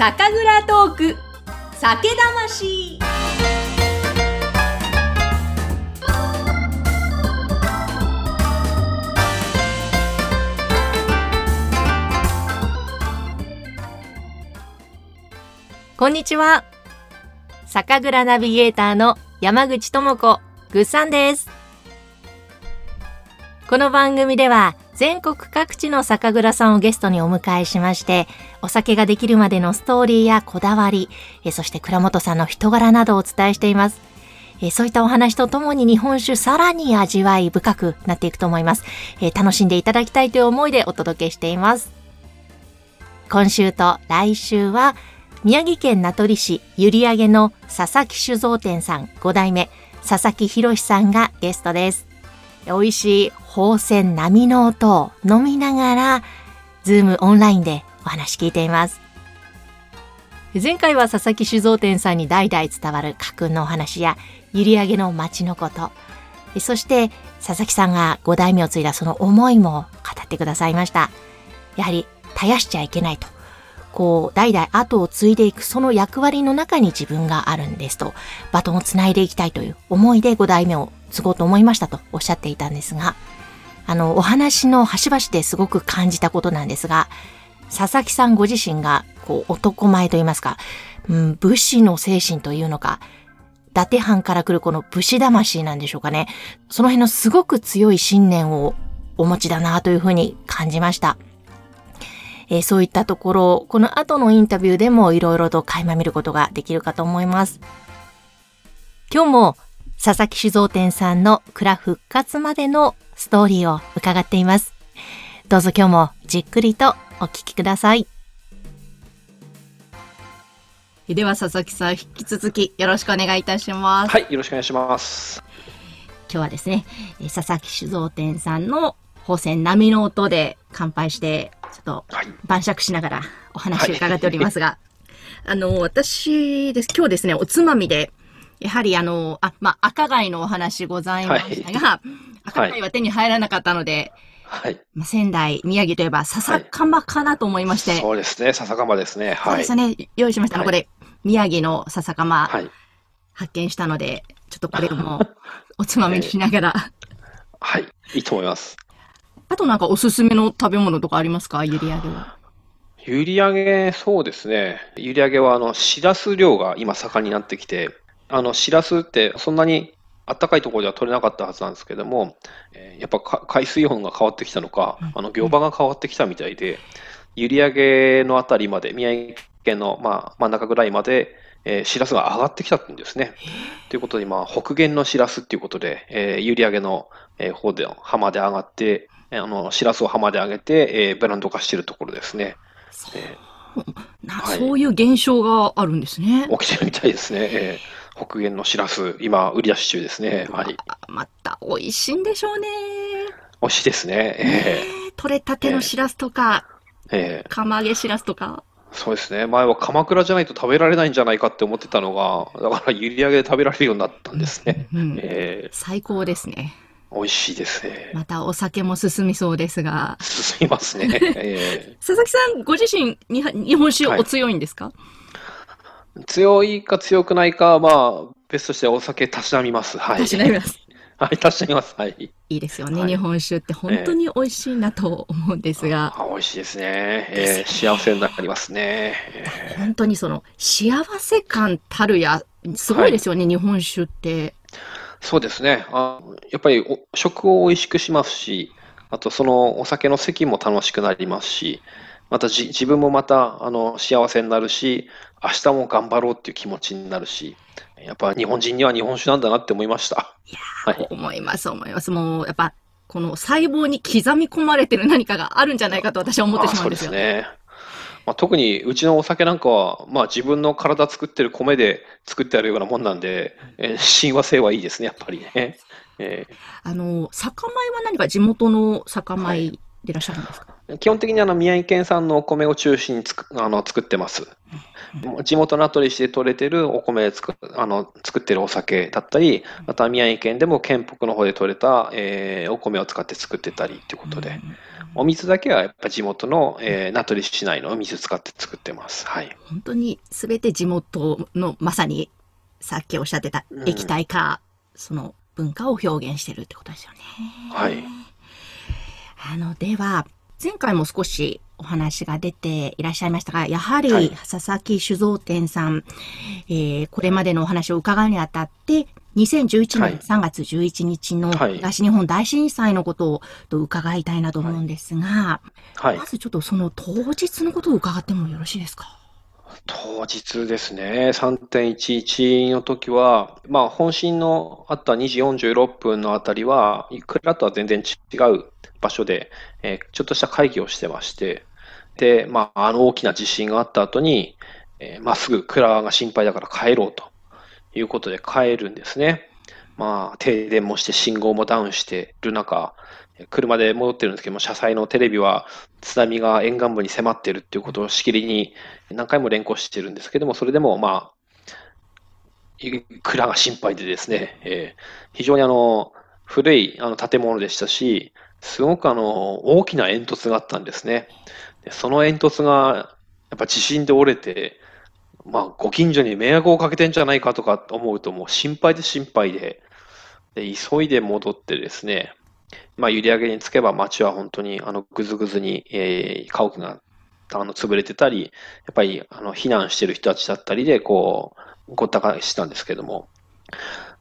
酒蔵トーク。酒魂。こんにちは。酒蔵ナビゲーターの山口智子ぐっさんです。この番組では全国各地の酒蔵さんをゲストにお迎えしまして、お酒ができるまでのストーリーやこだわり、そして倉本さんの人柄などをお伝えしています。そういったお話とともに日本酒さらに味わい深くなっていくと思います。楽しんでいただきたいという思いでお届けしています。今週と来週は、宮城県名取市閖上の佐々木酒造店さん5代目佐々木博さんがゲストです。美味しい宝泉波の音を飲みながら、ズームオンラインでお話聞いています。前回は佐々木酒造店さんに代々伝わる家訓のお話や、閖上の町のこと、そして佐々木さんが5代目を継いだその思いも語ってくださいました。やはり絶やしちゃいけないと。こう、代々後を継いでいくその役割の中に自分があるんですと、バトンをつないでいきたいという思いで5代目を継ごうと思いましたとおっしゃっていたんですが、あの、お話の端々ですごく感じたことなんですが、佐々木さんご自身が、こう、男前と言いますか、うん、武士の精神というのか、伊達藩から来るこの武士魂なんでしょうかね。その辺のすごく強い信念をお持ちだなというふうに感じました。えー、そういったところ、この後のインタビューでもいろいろと垣間見ることができるかと思います。今日も佐々木酒造店さんの蔵復活までのストーリーを伺っています。どうぞ今日もじっくりとお聞きください。では佐々木さん引き続きよろしくお願いいたします。はい、よろしくお願いします。今日はですね、佐々木酒造店さんの宝泉波の音で乾杯して、ちょっと晩酌しながらお話を伺っておりますが、はい、あの、私です、今日ですね、おつまみで、やはりあの、あ、まあ、赤貝のお話ございましたが、はい、赤貝は手に入らなかったので、はい。まあ、仙台、宮城といえば、笹かまかなと思いまして、はい、そうですね、笹かまですね。はい。そうですね、用意しました。はい、これ、宮城の笹かま、はい、発見したので、ちょっとこれも、おつまみにしながらはい、いいと思います。あとなんかおすすめの食べ物とかありますか？閖上は。閖上、そうですね。閖上は、あの、しらす漁が今盛んになってきて、あの、しらすってそんなに暖かいところでは取れなかったはずなんですけども、えー、やっぱ海水温が変わってきたのか、あの、漁場が変わってきたみたいで、閖上のあたりまで、宮城県の、まあ、真ん中ぐらいまで、えー、しらすが上がってきたんですね。ということで、まあ、北限のしらすっていうことで、えー、閖上の、えー、方で、浜で上がって、あの、しらすを浜で上げて、えー、ブランド化しているところですね。そうえー、そういう現象があるんですね。起きてるみたいですね。えー北限のしらす、今、売り出し中ですね。はい。また、美味しいんでしょうね。美味しいですね。えー、取れたてのしらすとか、えー、釜揚げしらすとか。そうですね。前は鎌倉じゃないと食べられないんじゃないかって思ってたのが、だから閖上で食べられるようになったんですね。うん、えー、最高ですね。美味しいですね。またお酒も進みそうですが。進みますね。えー、佐々木さん、ご自身に日本酒お強いんですか、はい強いか強くないか、まあ、ベストしてお酒たしなみます。はい。たしなみます。はい、たしなみます。はい。いいですよね、はい、日本酒って本当に美味しいなと思うんですが。えー、美味しいですね。えー、幸せになりますね。えー、本当にその幸せ感たるや、すごいですよね、はい、日本酒って。そうですね。あやっぱり食を美味しくしますし、あとそのお酒の席も楽しくなりますし、またじ自分もまたあの幸せになるし、明日も頑張ろうっていう気持ちになるし、やっぱ日本人には日本酒なんだなって思いました。いや、はい、思います、思います。もう、やっぱ、この細胞に刻み込まれてる何かがあるんじゃないかと私は思ってしまうんですよ。そうですね。まあ、特にうちのお酒なんかは、まあ、自分の体作ってる米で作ってあるようなもんなんで、えー、親和性はいいですね、やっぱりね。えー、あの、酒米は何か？地元の酒米でいらっしゃるんですか、基本的にあの宮城県産のお米を中心につくあの作ってます。地元名取市で採れてるお米で作あの作ってるお酒だったり、また宮城県でも県北の方で採れた、えー、お米を使って作ってたりっていうことで、お水だけはやっぱ地元の、えー、名取市内のお水使って作ってます。はい。本当にすべて地元のまさにさっきおっしゃってた液体化、うん、その文化を表現してるってことですよね。はい。あの、では、前回も少しお話が出ていらっしゃいましたが、やはり佐々木酒造店さん、はい、えー、これまでのお話を伺うにあたって、2011年3月11日の東日本大震災のことを伺いたいなと思うんですが、はい、まずちょっとその当日のことを伺ってもよろしいですか？当日ですね、3.11の時は、まあ、本震のあった2時46分のあたりは、いくらとは全然違う場所で、えー、ちょっとした会議をしてまして、で、まあ、あの大きな地震があった後に、えー、まあ、すぐ蔵が心配だから帰ろうということで帰るんですね。まあ、停電もして信号もダウンしてる中、車で戻ってるんですけども、車載のテレビは津波が沿岸部に迫ってるっていうことをしきりに何回も連呼してるんですけども、それでもまあ、蔵が心配でですね、えー、非常にあの、古いあの建物でしたし、すごくあの、大きな煙突があったんですね。でその煙突が、やっぱ地震で折れて、まあ、ご近所に迷惑をかけてんじゃないかとか思うと、もう心配で心配で、で急いで戻ってですね、まあ、閖上につけば街は本当にあのぐずぐずに、えー、家屋があの潰れてたり、やっぱりあの避難してる人たちだったりで、こう、ごった返したんですけども、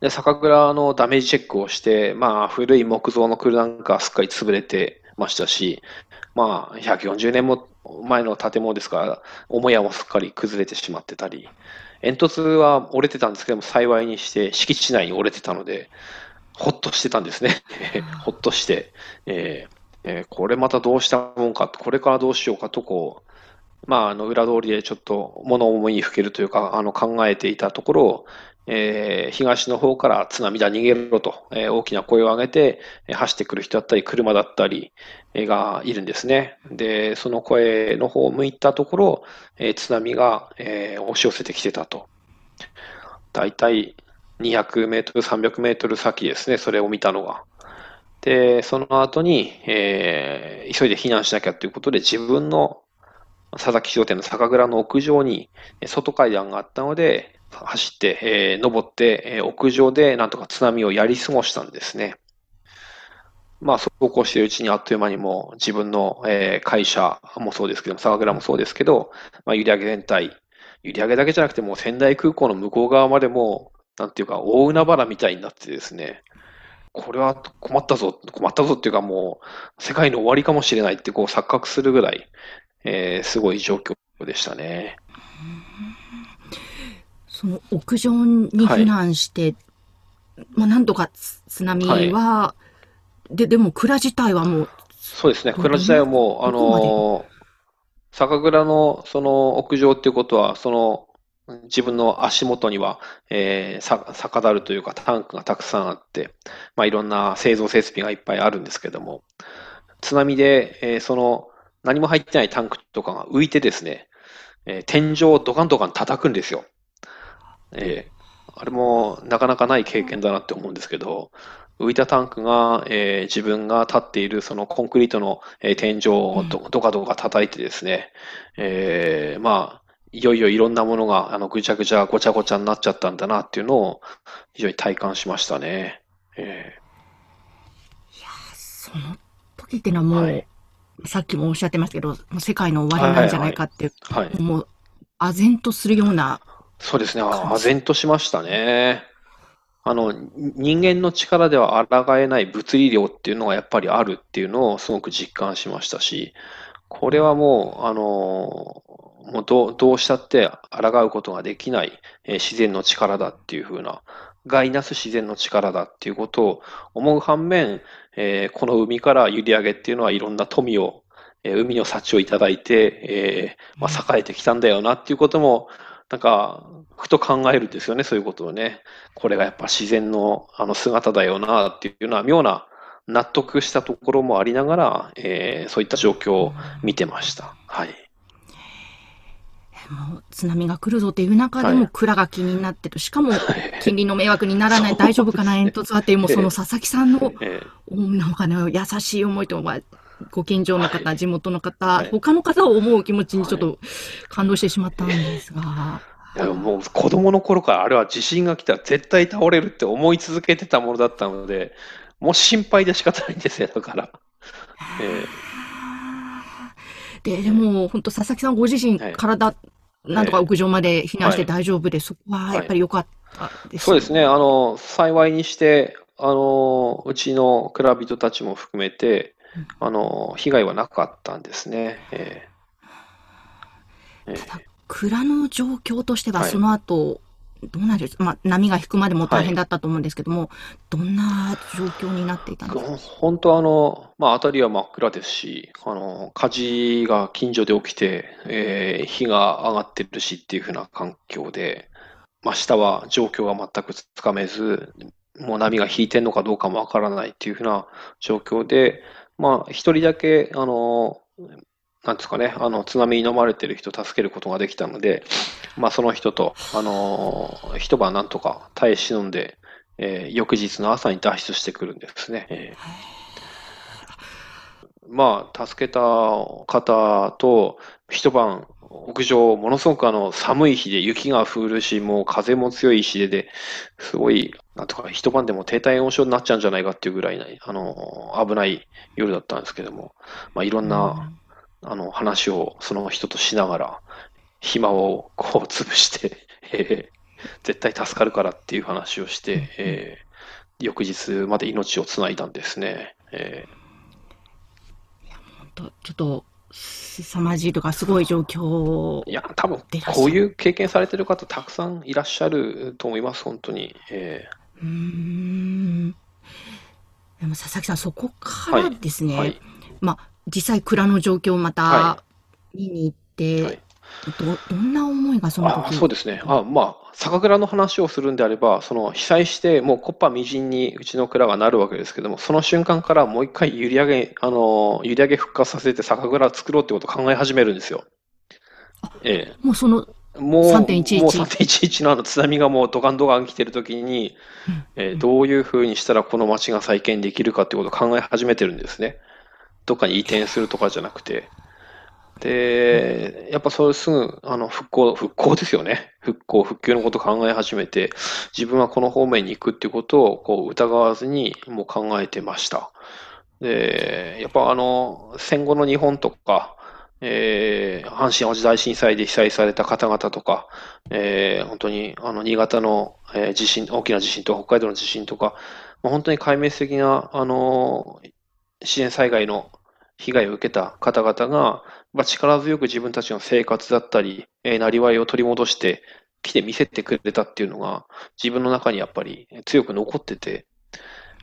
で、酒蔵のダメージチェックをして、まあ、古い木造の車なんかすっかり潰れてましたし、まあ、140年も前の建物ですから、母屋もすっかり崩れてしまってたり、煙突は折れてたんですけども、幸いにして敷地内に折れてたので、ほっとしてたんですね。ほっとして、えーえー、これまたどうしたもんか、これからどうしようかと、こう、まあ、あの、裏通りでちょっと物思いにふけるというか、あの、考えていたところ、えー、東の方から津波だ逃げろと、えー、大きな声を上げて、えー、走ってくる人だったり、車だったり、えー、がいるんですね。で、その声の方を向いたところ、えー、津波が、えー、押し寄せてきてたと。大体200メートル、300メートル先ですね、それを見たのが。で、その後に、えー、急いで避難しなきゃということで、自分の佐々木商店の酒蔵の屋上に外階段があったので、走って、えー、登って、えー、屋上でなんとか津波をやり過ごしたんですね。まあ、そうこうしているうちにあっという間にも自分の、えー、会社もそうですけども、酒蔵もそうですけど、まあ、閖上全体、閖上だけじゃなくても仙台空港の向こう側までも、なんていうか、大海原みたいになってですね、これは困ったぞ、困ったぞっていうかもう、世界の終わりかもしれないってこう錯覚するぐらい、えー、すごい状況でしたね。その屋上に避難して、はい、まあなんとか津波は、はい、で、でも蔵自体はもう、そうですね、蔵自体はもう、あの酒蔵のその屋上っていうことは、その自分の足元には、えー、酒樽というかタンクがたくさんあって、まあ、いろんな製造設備がいっぱいあるんですけども、津波で、えー、その何も入ってないタンクとかが浮いてですね、えー、天井をドカンドカン叩くんですよ。えー、あれもなかなかない経験だなって思うんですけど、浮いたタンクが、えー、自分が立っているそのコンクリートの、えー、天井をどどかどか叩いてですね、えー、まあ、いよいよいろんなものが、あの、ぐちゃぐちゃ、ごちゃごちゃになっちゃったんだなっていうのを、非常に体感しましたね。えー、いやその時っていうのはもう、はい、さっきもおっしゃってますけど、もう世界の終わりなんじゃないかって、はいはいはい、もう、唖然とするような。そうですね、唖然としましたね。あの、人間の力では抗えない物理量っていうのがやっぱりあるっていうのをすごく実感しましたし、これはもう、あの、もうどうどうしたって抗うことができない、えー、自然の力だっていうふうな、害なす自然の力だっていうことを思う反面、えー、この海から閖上っていうのはいろんな富を、えー、海の幸をいただいて、えーまあ、栄えてきたんだよなっていうことも、なんか、ふと考えるんですよね、そういうことをね。これがやっぱ自然のあの姿だよなっていうのは妙な納得したところもありながら、えー、そういった状況を見てました。はい。も津波が来るぞっていう中でも蔵が気になってる。しかも、近隣の迷惑にならない、大丈夫かな、煙突はっていう、もうその佐々木さんの、なんかね、優しい思いと、ご近所の方、地元の方、他の方を思う気持ちにちょっと感動してしまったんですが。いやもう子供の頃からあれは地震が来たら絶対倒れるって思い続けてたものだったので、もう心配で仕方ないんですよ、だから。えー、で、でも本当佐々木さんご自身、体、なんとか屋上まで避難して大丈夫で、そこはやっぱり良かったです、そうですね。あの、幸いにして、あの、うちの蔵人たちも含めて、あの、被害はなかったんですね。えー、ただ、蔵の状況としては、その後、どうなんですまあ、波が引くまでも大変だったと思うんですけども、はい、どんな状況になっていたんですか？本当あの、まあ、辺りは真っ暗ですし、あの、火事が近所で起きて、えー、火が上がってるしっていうふうな環境で、まあ、下は状況が全くつかめず、もう波が引いてるのかどうかもわからないっていうふうな状況で、まあ、一人だけ、あの、なんですかね、あの、津波に飲まれてる人を助けることができたので、まあ、その人と、あのー、一晩なんとか耐え忍んで、えー、翌日の朝に脱出してくるんですね。えー、まあ、助けた方と、一晩、屋上、ものすごくあの、寒い日で雪が降るし、もう風も強いしで、で、すごい、なんとか一晩でも低体温症になっちゃうんじゃないかっていうぐらいあの、危ない夜だったんですけども、まあ、いろんな、あの、話をその人としながら、暇をこう潰して、えー、絶対助かるからっていう話をして、えー、翌日まで命をつないだんですね。えー、いや、本当ちょっと、凄まじいとか、すごい状況いや、多分こういう経験されてる方、たくさんいらっしゃると思います、本当に。えー、うん。でも佐々木さん、そこからですね、はいはい、まあ、実際蔵の状況をまた見に行って、はい、どどんな思いがその時？そうですね。あまあ、酒蔵の話をするんであれば、その被災して、もうコッパみじんにうちの蔵がなるわけですけども、その瞬間からもう一回閖上げ、あの、閖上げ復活させて酒蔵を作ろうってことを考え始めるんですよ。ええ。もうその、もう、3.11。もう3.11のあの津波がもうドカンドカン来てる時に、うん、えー、どういうふうにしたらこの街が再建できるかってことを考え始めてるんですね。どっかに移転するとかじゃなくて。で、やっぱそれすぐ、あの、復興、復興ですよね。復興、復旧のことを考え始めて、自分はこの方面に行くっていうことを、こう、疑わずに、もう考えてました。で、やっぱあの、戦後の日本とか、えー、阪神・淡路大震災で被災された方々とか、えー、本当に、あの、新潟の、えー、地震、大きな地震と北海道の地震とか、本当に壊滅的な、あの、自然災害の被害を受けた方々が、まあ、力強く自分たちの生活だったり、えー、なりわいを取り戻して来て見せてくれたっていうのが、自分の中にやっぱり強く残ってて、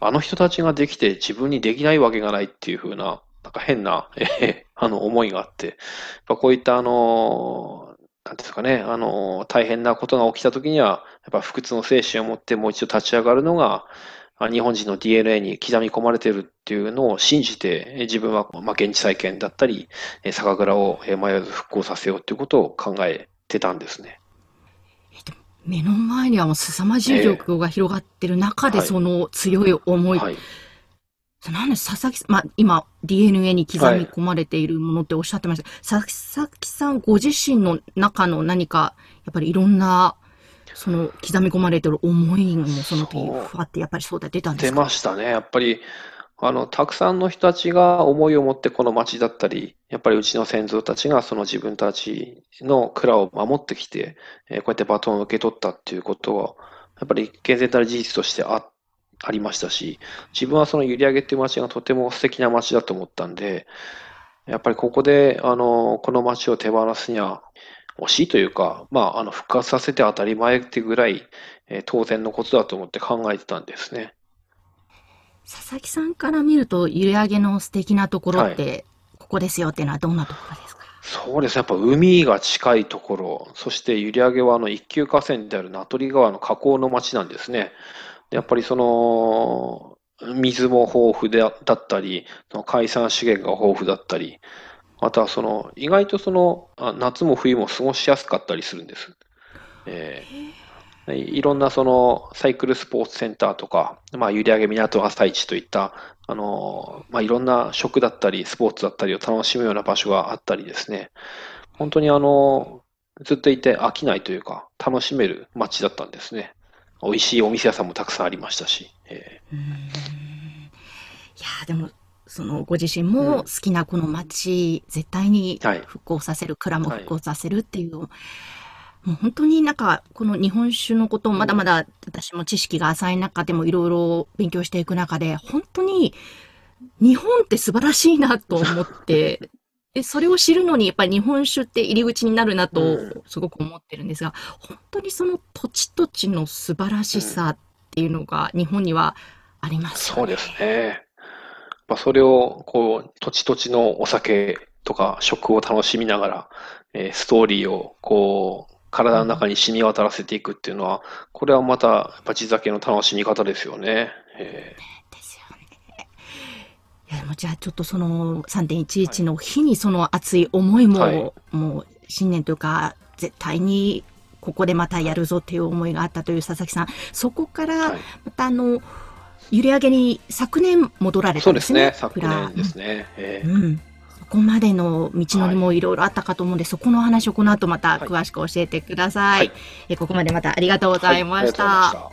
あの人たちができて自分にできないわけがないっていう風な、なんか変な、えー、あの思いがあって、やっこういったあの、なんですかね、あの、大変なことが起きた時には、やっぱ不屈の精神を持ってもう一度立ち上がるのが、日本人の DNA に刻み込まれているっていうのを信じて、自分は、まあ、現地再建だったり、酒蔵を迷わず復興させようということを考えてたんですね。目の前にはもう凄まじい状況が広がってる中で、その強い思い。はいはいなんで佐々木まあ、今、DNA に刻み込まれているものっておっしゃってました。はい、佐々木さんご自身の中の何か、やっぱりいろんなその刻み込まれてる思いもその時ふわってやっぱりそうだ出たんですか？出ましたね。やっぱり、あの、たくさんの人たちが思いを持ってこの町だったり、やっぱりうちの先祖たちがその自分たちの蔵を守ってきて、えー、こうやってバトンを受け取ったっていうことは、やっぱり健全たる事実としてあありましたし、自分はその閖上っていう町がとても素敵な町だと思ったんで、やっぱりここで、あの、この町を手放すには、惜しいというか、まあ、あの、復活させて当たり前ってぐらい、えー、当然のことだと思って考えてたんですね。佐々木さんから見ると、閖上の素敵なところって、はい、ここですよっていうのはどんなところですか？そうですね。やっぱ海が近いところ、そして閖上はあの一級河川である名取川の河口の町なんですね。やっぱりその、水も豊富でだったり、海産資源が豊富だったり、またその、意外とその、あ夏も冬も過ごしやすかったりするんです。えー、いろんなそのサイクルスポーツセンターとか、まあ、閖上港朝市といった、あの、まあ、いろんな食だったり、スポーツだったりを楽しむような場所があったりですね、本当にあの、ずっといて飽きないというか、楽しめる街だったんですね。美味しいお店屋さんもたくさんありましたし。えー、いやでも、そのご自身も好きなこの街、うん、絶対に復興させる、蔵も復興させるっていう、はい。もう本当になんか、この日本酒のことをまだまだ私も知識が浅い中でもいろいろ勉強していく中で、本当に日本って素晴らしいなと思って、で、それを知るのにやっぱり日本酒って入り口になるなとすごく思ってるんですが、本当にその土地土地の素晴らしさっていうのが日本にはあります、ね、そうですね。まあ、それをこう土地土地のお酒とか食を楽しみながら、えー、ストーリーをこう体の中に染み渡らせていくっていうのは、これはまた、やっぱ地酒の楽しみ方ですよね。えー、ですよね。いや、もうじゃあちょっとその3.11の日にその熱い思いも、はい、もう新年というか、絶対にここでまたやるぞっていう思いがあったという佐々木さん、そこから、またあの、揺り上げに昨年戻られたんですね。そうですね、昨年ですね。えー、うんここまでの道のりもいろいろあったかと思うんで、はい、そこの話をこの後また詳しく教えてください。はい、えここまでまたありがとうございました。は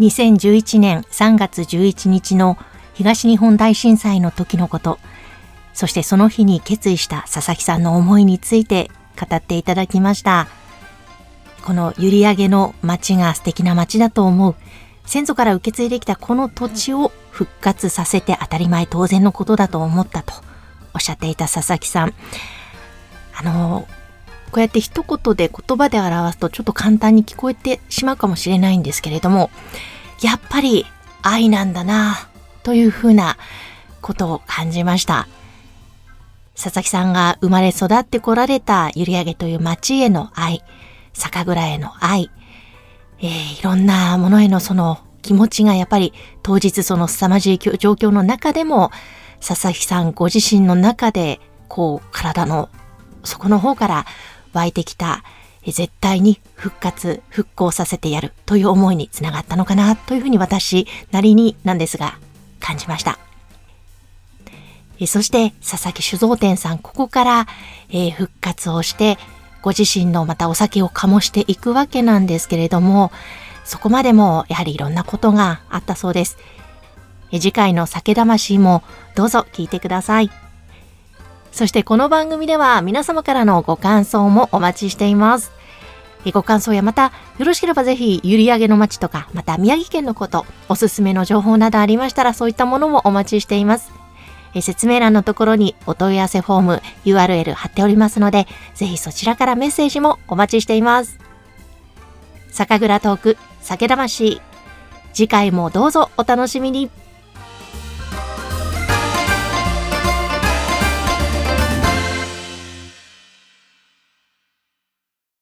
い、2011年3月11日の東日本大震災の時のこと、そしてその日に決意した佐々木さんの思いについて語っていただきました。この閖上の街が素敵な街だと思う。先祖から受け継いできたこの土地を復活させて当たり前当然のことだと思ったとおっしゃっていた佐々木さん。あの、こうやって一言で言葉で表すとちょっと簡単に聞こえてしまうかもしれないんですけれども、やっぱり愛なんだなというふうなことを感じました。佐々木さんが生まれ育ってこられた閖上という町への愛、酒蔵への愛、えー、いろんなものへのその気持ちがやっぱり当日その凄まじい状況の中でも佐々木さんご自身の中でこう体の底の方から湧いてきた絶対に復活、復興させてやるという思いにつながったのかなというふうに私なりになんですが感じました。そして佐々木酒造店さん、ここから、え復活をしてご自身のまたお酒を醸していくわけなんですけれども、そこまでもやはりいろんなことがあったそうです。次回の酒魂もどうぞ聞いてください。そしてこの番組では皆様からのご感想もお待ちしています。ご感想やまたよろしければぜひ閖上の町とかまた宮城県のことおすすめの情報などありましたらそういったものもお待ちしています。説明欄のところにお問い合わせフォーム URL 貼っておりますので、ぜひそちらからメッセージもお待ちしています。酒蔵トーク、酒魂。次回もどうぞお楽しみに。